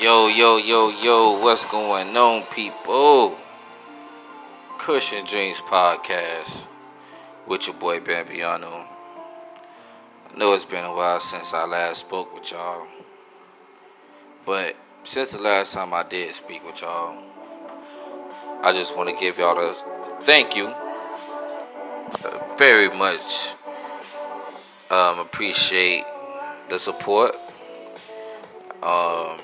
Yo, yo, yo, yo, what's going on, people? Cushion Dreams Podcast with your boy Bambiano. I know it's been a while since I last spoke with y'all, but since the last time I did speak with y'all, I just want to give y'all a thank you uh, very much. Um, appreciate the support. Um,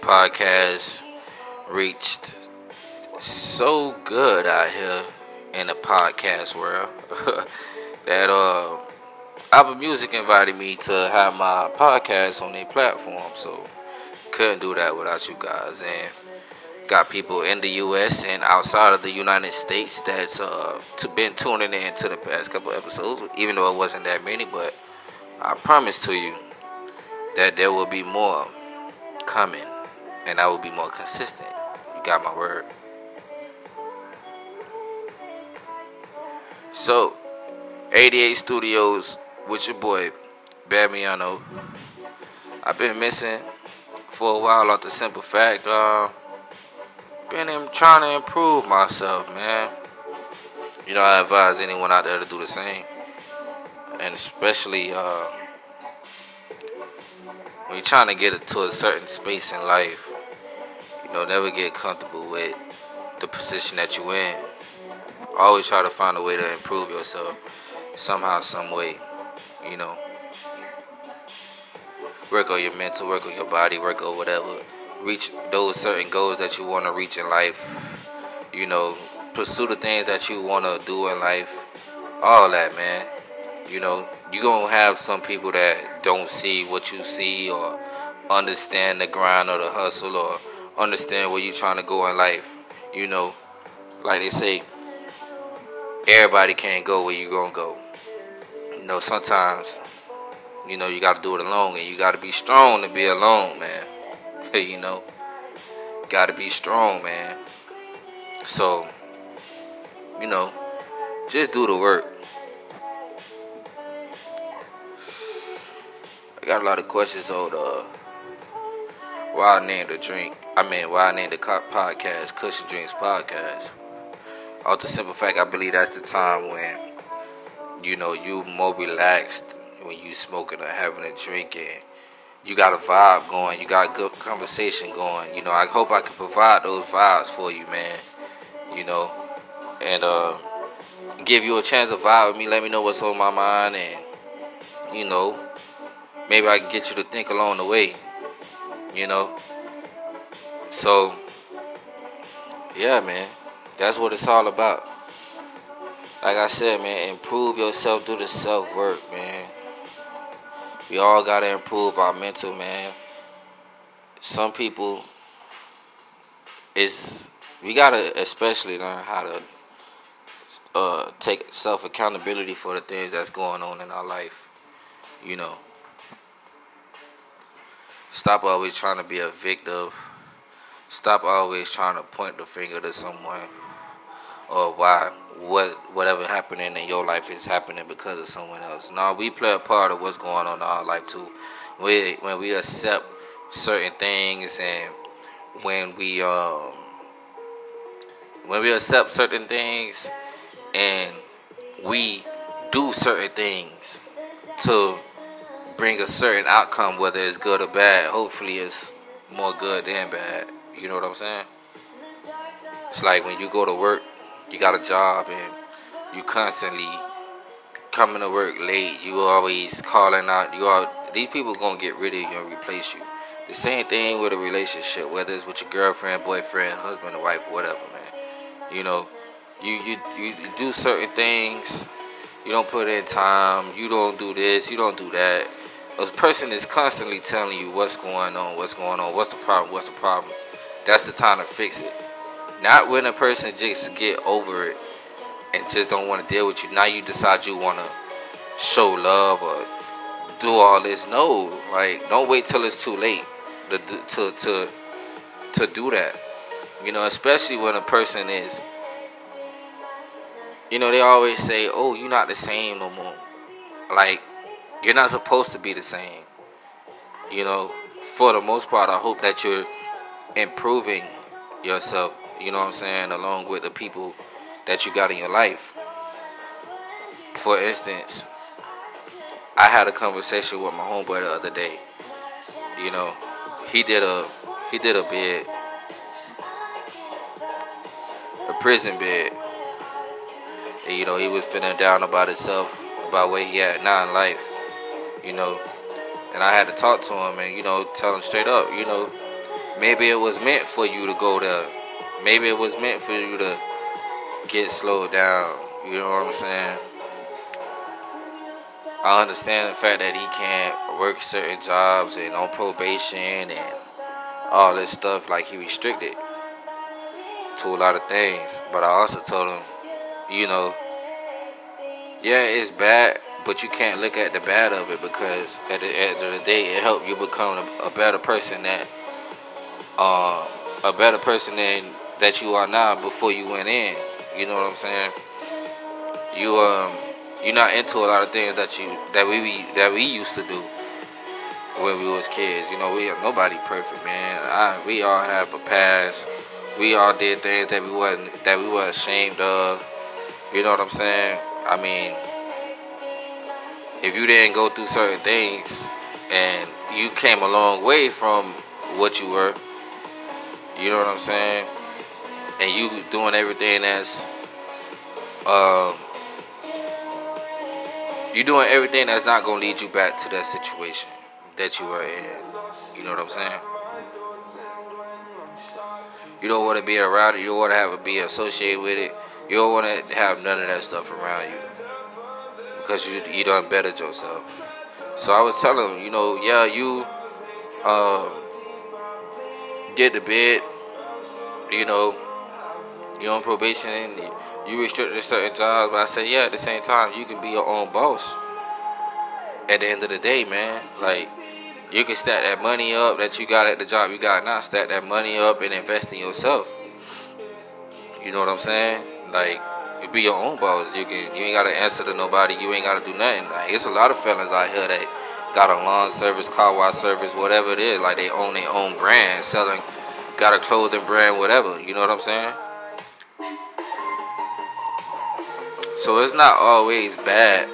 podcast reached so good out here in the podcast world that uh Apple Music invited me to have my podcast on their platform, so couldn't do that without you guys. And got people in the U.S. and outside of the United States that's uh to been tuning in to the past couple episodes, even though it wasn't that many. But I promise to you that there will be more coming and I will be more consistent. You got my word. So, 88 Studios with your boy, Bambiano. I've been missing for a while off the simple fact, uh, been trying to improve myself, man. You know, I advise anyone out there to do the same. And especially, uh, when you're trying to get it to a certain space in life, you know, never get comfortable with the position that you're in. Always try to find a way to improve yourself somehow, some way. You know, work on your mental, work on your body, work on whatever. Reach those certain goals that you want to reach in life. You know, pursue the things that you want to do in life. All that, man. You know, you're going to have some people that don't see what you see or understand the grind or the hustle or understand where you're trying to go in life. You know, like they say, everybody can't go where you gonna go. You know, sometimes, you know, you gotta do it alone and you gotta be strong to be alone, man. you know, gotta be strong, man. So, you know, just do the work. I got a lot of questions on uh, why I named the drink. I mean, why I named the podcast Cushion Drinks Podcast. Off the simple fact, I believe that's the time when you know you more relaxed when you smoking or having a drink and you got a vibe going, you got good conversation going. You know, I hope I can provide those vibes for you, man. You know, and uh, give you a chance to vibe with me. Let me know what's on my mind, and you know, maybe I can get you to think along the way. You know. So, yeah, man, that's what it's all about. Like I said, man, improve yourself, do the self work, man. We all gotta improve our mental, man. Some people, is we gotta especially learn how to uh, take self accountability for the things that's going on in our life. You know, stop always trying to be a victim Stop always trying to point the finger to someone or why what whatever happening in your life is happening because of someone else. No, we play a part of what's going on in our life too. We when we accept certain things and when we um when we accept certain things and we do certain things to bring a certain outcome, whether it's good or bad. Hopefully, it's more good than bad. You know what I'm saying? It's like when you go to work, you got a job and you constantly coming to work late. You always calling out. You are these people gonna get rid of you and replace you. The same thing with a relationship, whether it's with your girlfriend, boyfriend, husband, wife, whatever, man. You know, you you you do certain things. You don't put in time. You don't do this. You don't do that. A person is constantly telling you what's going on, what's going on, what's the problem, what's the problem that's the time to fix it. Not when a person just get over it and just don't want to deal with you. Now you decide you want to show love or do all this. No, like don't wait till it's too late to to to to do that. You know, especially when a person is. You know, they always say, "Oh, you're not the same no more." Like you're not supposed to be the same. You know, for the most part, I hope that you're improving yourself. You know what I'm saying? Along with the people that you got in your life. For instance, I had a conversation with my homeboy the other day. You know, he did a he did a bid, a prison bid. And, you know, he was feeling down about himself, about where he at now in life. You know, and I had to talk to him and you know tell him straight up. You know, maybe it was meant for you to go there. Maybe it was meant for you to get slowed down. You know what I'm saying? I understand the fact that he can't work certain jobs and on probation and all this stuff, like he restricted to a lot of things. But I also told him, you know, yeah, it's bad, but you can't look at the bad of it because at the end of the day, it helped you become a, a better person that, uh, a better person than that you are now before you went in. You know what I'm saying? You um you're not into a lot of things that you that we that we used to do when we was kids. You know, we are nobody perfect, man. I, we all have a past. We all did things that we wasn't that we were ashamed of. You know what I'm saying? I mean, if you didn't go through certain things and you came a long way from what you were, you know what I'm saying? And you doing everything that's um you're doing everything that's not gonna lead you back to that situation that you were in. You know what I'm saying? You don't want to be around it. You don't want to have it be associated with it. You don't want to have none of that stuff around you because you you done bettered yourself. So I was telling him, you know, yeah, you um, get the bid, you know, you're on probation you restricted certain jobs, but I said, yeah, at the same time, you can be your own boss. At the end of the day, man, like you can stack that money up that you got at the job you got now, stack that money up and invest in yourself. You know what I'm saying? Like you be your own boss. You can you ain't gotta answer to nobody. You ain't gotta do nothing. Like it's a lot of fellas out here that got a lawn service, car wash service, whatever it is. Like they own their own brand, selling, got a clothing brand, whatever. You know what I'm saying? So it's not always bad.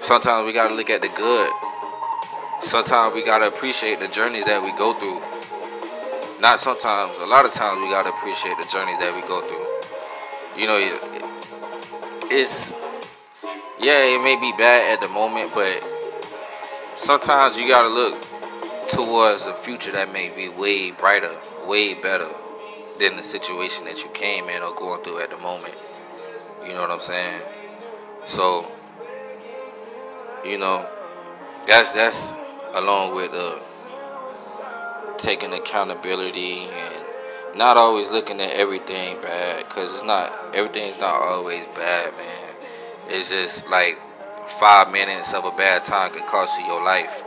Sometimes we gotta look at the good. Sometimes we gotta appreciate the journeys that we go through. Not sometimes, a lot of times we gotta appreciate the journeys that we go through. You know, it's yeah, it may be bad at the moment, but sometimes you gotta look towards a future that may be way brighter, way better than the situation that you came in or going through at the moment. You know what I'm saying? So, you know, that's that's along with uh, taking accountability and not always looking at everything bad because it's not everything's not always bad, man. It's just like five minutes of a bad time can cost you your life,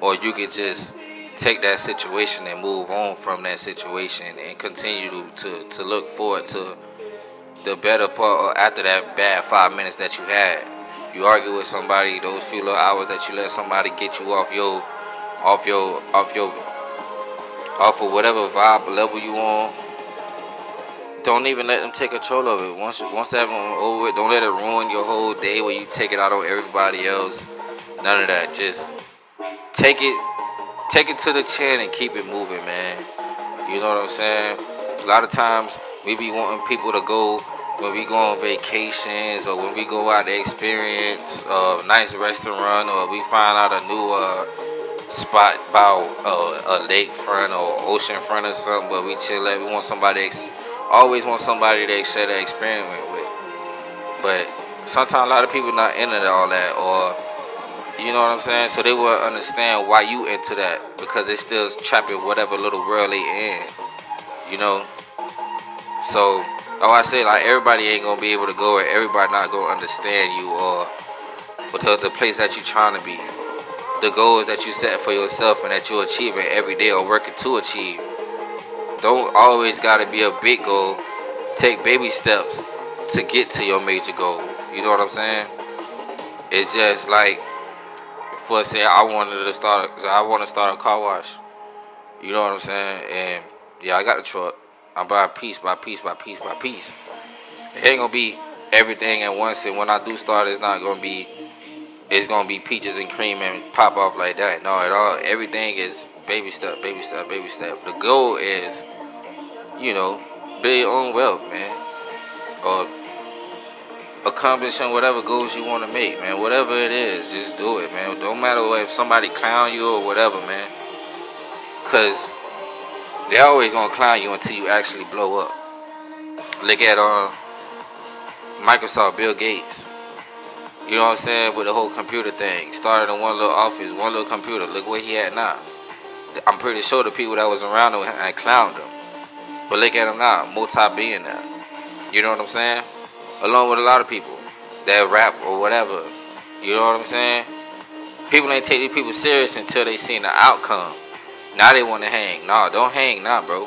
or you could just take that situation and move on from that situation and continue to to, to look forward to the better part after that bad five minutes that you had. You argue with somebody, those few little hours that you let somebody get you off your, off your, off your, off of whatever vibe level you on. Don't even let them take control of it. Once, once that over, it don't let it ruin your whole day where you take it out on everybody else. None of that. Just take it, take it to the chin and keep it moving, man. You know what I'm saying? A lot of times we be wanting people to go when we go on vacations or when we go out to experience a nice restaurant or we find out a new uh, spot about uh, a lakefront or ocean front or something, but we chill at. We want somebody, ex- always want somebody to share the experience with. But sometimes a lot of people not into all that or you know what I'm saying? So they will understand why you into that because they still trapping whatever little world they in. You know? So Oh, I say like everybody ain't gonna be able to go, or everybody not gonna understand you, or the, the place that you're trying to be, the goals that you set for yourself and that you're achieving every day or working to achieve. Don't always gotta be a big goal. Take baby steps to get to your major goal. You know what I'm saying? It's just like, for say, I wanted to start, I want to start a car wash. You know what I'm saying? And yeah, I got the truck. I'm buying piece by piece by piece by piece. It ain't gonna be everything at once, and when I do start, it's not gonna be. It's gonna be peaches and cream and pop off like that. No, at all. Everything is baby step, baby step, baby step. The goal is, you know, build your own wealth, man, or accomplishing whatever goals you want to make, man. Whatever it is, just do it, man. Don't matter if somebody clown you or whatever, man. Cause they always gonna clown you until you actually blow up. Look at uh, Microsoft, Bill Gates. You know what I'm saying? With the whole computer thing. Started in one little office, one little computer. Look where he at now. I'm pretty sure the people that was around him had clowned him. But look at him now, multi-billionaire. You know what I'm saying? Along with a lot of people that rap or whatever. You know what I'm saying? People ain't take these people serious until they seen the outcome. Now they want to hang. Nah, don't hang now, nah, bro.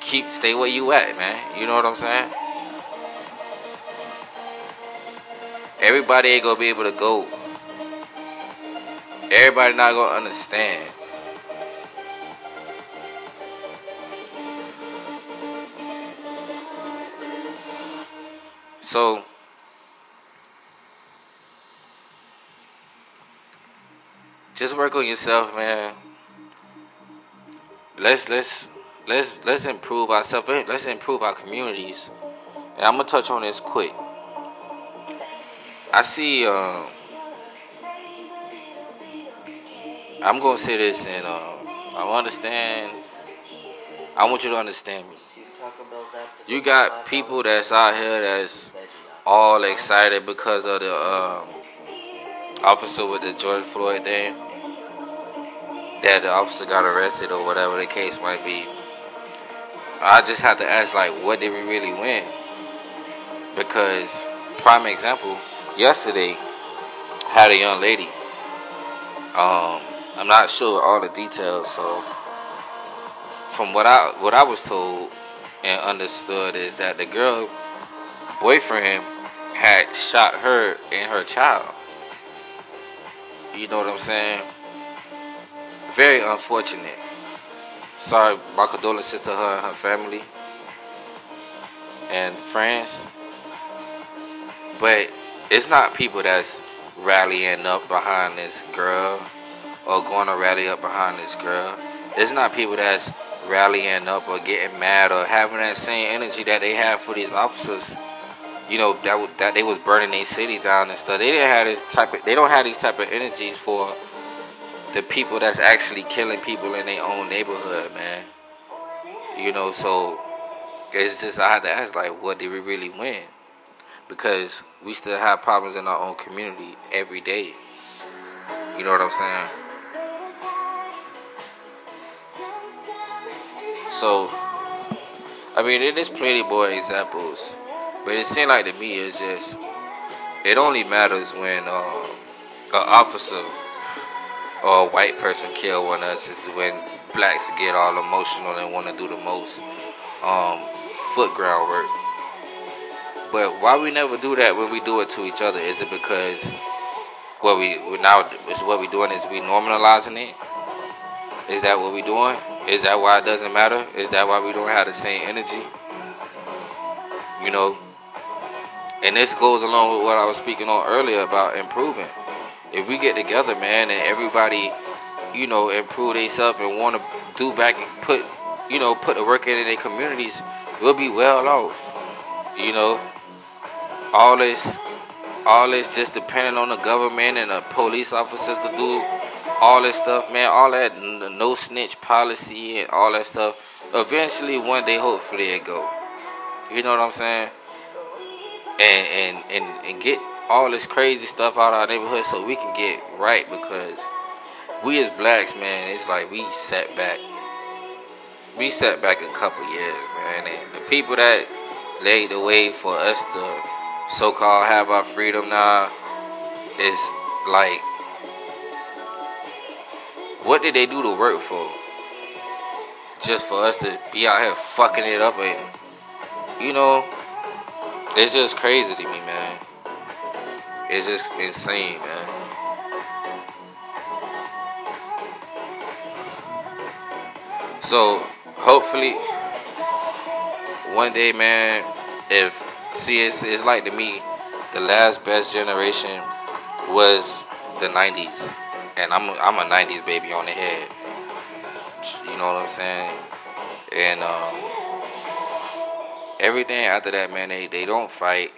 Keep stay where you at, man. You know what I'm saying? Everybody ain't gonna be able to go. Everybody not gonna understand. So just work on yourself, man let's let's let's let's improve ourselves. Let's improve our communities. And I'm gonna touch on this quick. I see. Uh, I'm gonna say this, and uh, I understand. I want you to understand me. You got people that's out here that's all excited because of the uh, officer with the George Floyd thing that the officer got arrested or whatever the case might be. I just have to ask, like, what did we really win? Because, prime example, yesterday had a young lady. Um, I'm not sure all the details, so from what I what I was told and understood is that the girl boyfriend had shot her and her child. You know what I'm saying? very unfortunate. Sorry, my condolences to her and her family and friends. But it's not people that's rallying up behind this girl or going to rally up behind this girl. It's not people that's rallying up or getting mad or having that same energy that they have for these officers. You know that that they was burning their city down and stuff. They didn't have this type of. They don't have these type of energies for the people that's actually killing people in their own neighborhood, man. You know, so it's just I had to ask like, what did we really win? Because we still have problems in our own community every day. You know what I'm saying? So, I mean, it is plenty more examples, but it seems like to me it's just it only matters when uh, an officer or a white person kill one of us is when blacks get all emotional and want to do the most um, foot groundwork. But why we never do that when we do it to each other? Is it because what we now is what we doing is we normalizing it? Is that what we doing? Is that why it doesn't matter? Is that why we don't have the same energy? You know, and this goes along with what I was speaking on earlier about improving if we get together, man, and everybody, you know, improve themselves and want to do back and put, you know, put the work in their communities, we'll be well off. You know, all this, all this just depending on the government and the police officers to do all this stuff, man. All that no snitch policy and all that stuff. Eventually, one day, hopefully, it go. You know what I'm saying? And and and and get all this crazy stuff out of our neighborhood so we can get right because we as blacks, man, it's like we set back. We set back a couple years, man. And the people that laid the way for us to so called have our freedom now is like what did they do to work for? Just for us to be out here fucking it up and you know, it's just crazy to me, man. It's just insane, man. So hopefully, one day, man, if see, it's, it's like to me, the last best generation was the '90s, and I'm I'm a '90s baby on the head. You know what I'm saying? And um, everything after that, man, they they don't fight.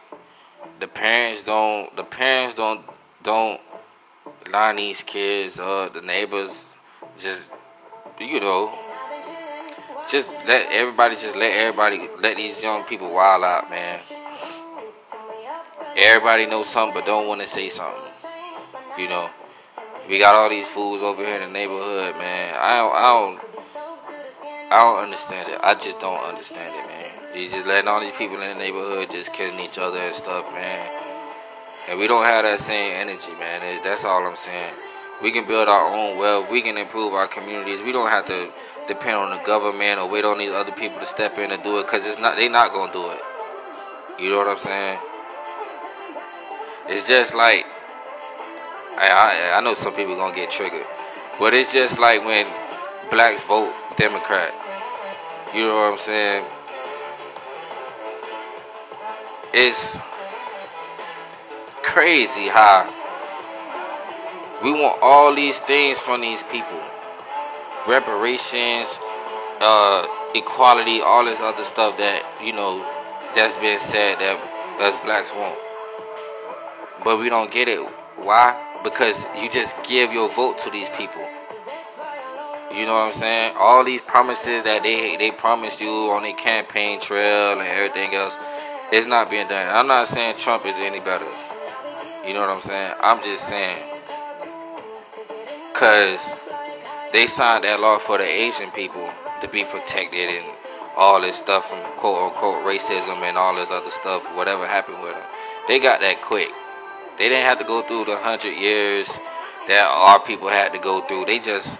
The parents don't. The parents don't don't line these kids up. The neighbors just you know just let everybody just let everybody let these young people wild out, man. Everybody knows something but don't want to say something. You know, we got all these fools over here in the neighborhood, man. I don't, I don't, I don't understand it. I just don't understand it, man. You just letting all these people in the neighborhood just killing each other and stuff, man. And we don't have that same energy, man. That's all I'm saying. We can build our own wealth. We can improve our communities. We don't have to depend on the government or wait on these other people to step in and do it because it's not. They not gonna do it. You know what I'm saying? It's just like I, I, I know some people gonna get triggered, but it's just like when blacks vote Democrat. You know what I'm saying? It's crazy how we want all these things from these people reparations, uh, equality, all this other stuff that, you know, that's been said that us blacks want. But we don't get it. Why? Because you just give your vote to these people. You know what I'm saying? All these promises that they they promised you on their campaign trail and everything else, it's not being done. I'm not saying Trump is any better. You know what I'm saying? I'm just saying Cause they signed that law for the Asian people to be protected and all this stuff from quote unquote racism and all this other stuff, whatever happened with them. They got that quick. They didn't have to go through the hundred years that our people had to go through. They just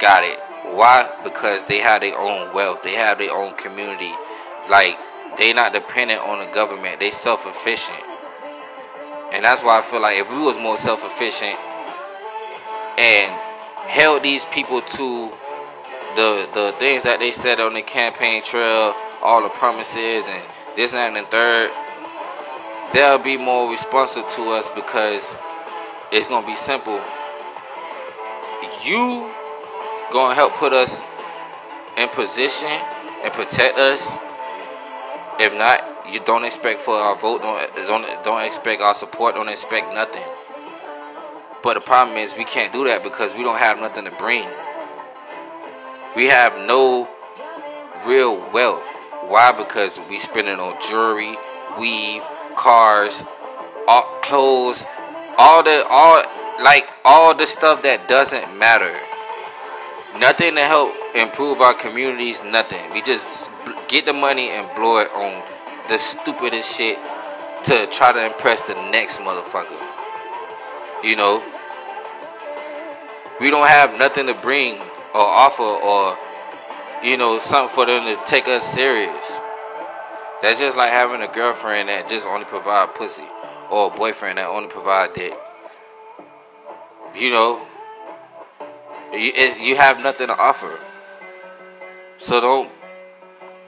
got it. Why? Because they have their own wealth. They have their own community. Like they not dependent on the government. They self efficient. And that's why I feel like if we was more self efficient and held these people to the the things that they said on the campaign trail, all the promises and this and that and the third, they'll be more responsive to us because it's gonna be simple. You gonna help put us in position and protect us. If not, you don't expect for our vote. Don't don't don't expect our support. Don't expect nothing. But the problem is we can't do that because we don't have nothing to bring. We have no real wealth. Why? Because we spend it on jewelry, weave, cars, all, clothes, all the all like all the stuff that doesn't matter. Nothing to help improve our communities. Nothing. We just get the money and blow it on the stupidest shit to try to impress the next motherfucker. You know, we don't have nothing to bring or offer or, you know, something for them to take us serious. That's just like having a girlfriend that just only provide pussy or a boyfriend that only provide dick. You know, you, you have nothing to offer. So don't.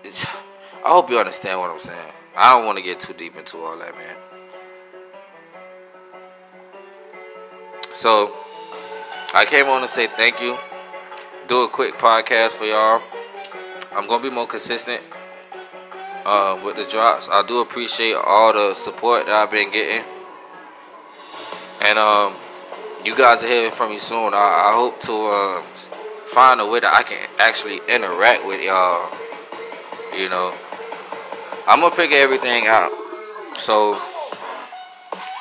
I hope you understand what I'm saying. I don't want to get too deep into all that, man. So, I came on to say thank you. Do a quick podcast for y'all. I'm gonna be more consistent uh, with the drops. I do appreciate all the support that I've been getting, and um, you guys are hearing from me soon. I, I hope to uh, find a way that I can actually interact with y'all. You know, I'm gonna figure everything out. So,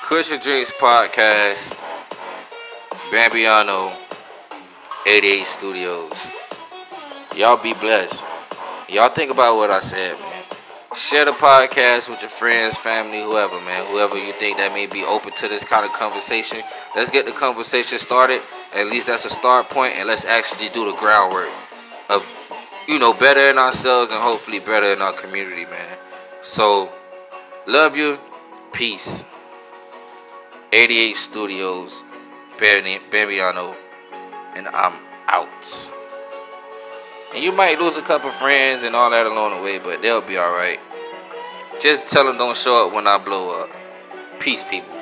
Cushion Drinks Podcast, Bambiano, 88 Studios. Y'all be blessed. Y'all think about what I said, man. Share the podcast with your friends, family, whoever, man. Whoever you think that may be open to this kind of conversation. Let's get the conversation started. At least that's a start point, and let's actually do the groundwork of, you know, better in ourselves and hopefully better in our community, man. So, love you. Peace. 88 Studios, Bambiano, and I'm out. And you might lose a couple friends and all that along the way, but they'll be alright. Just tell them don't show up when I blow up. Peace, people.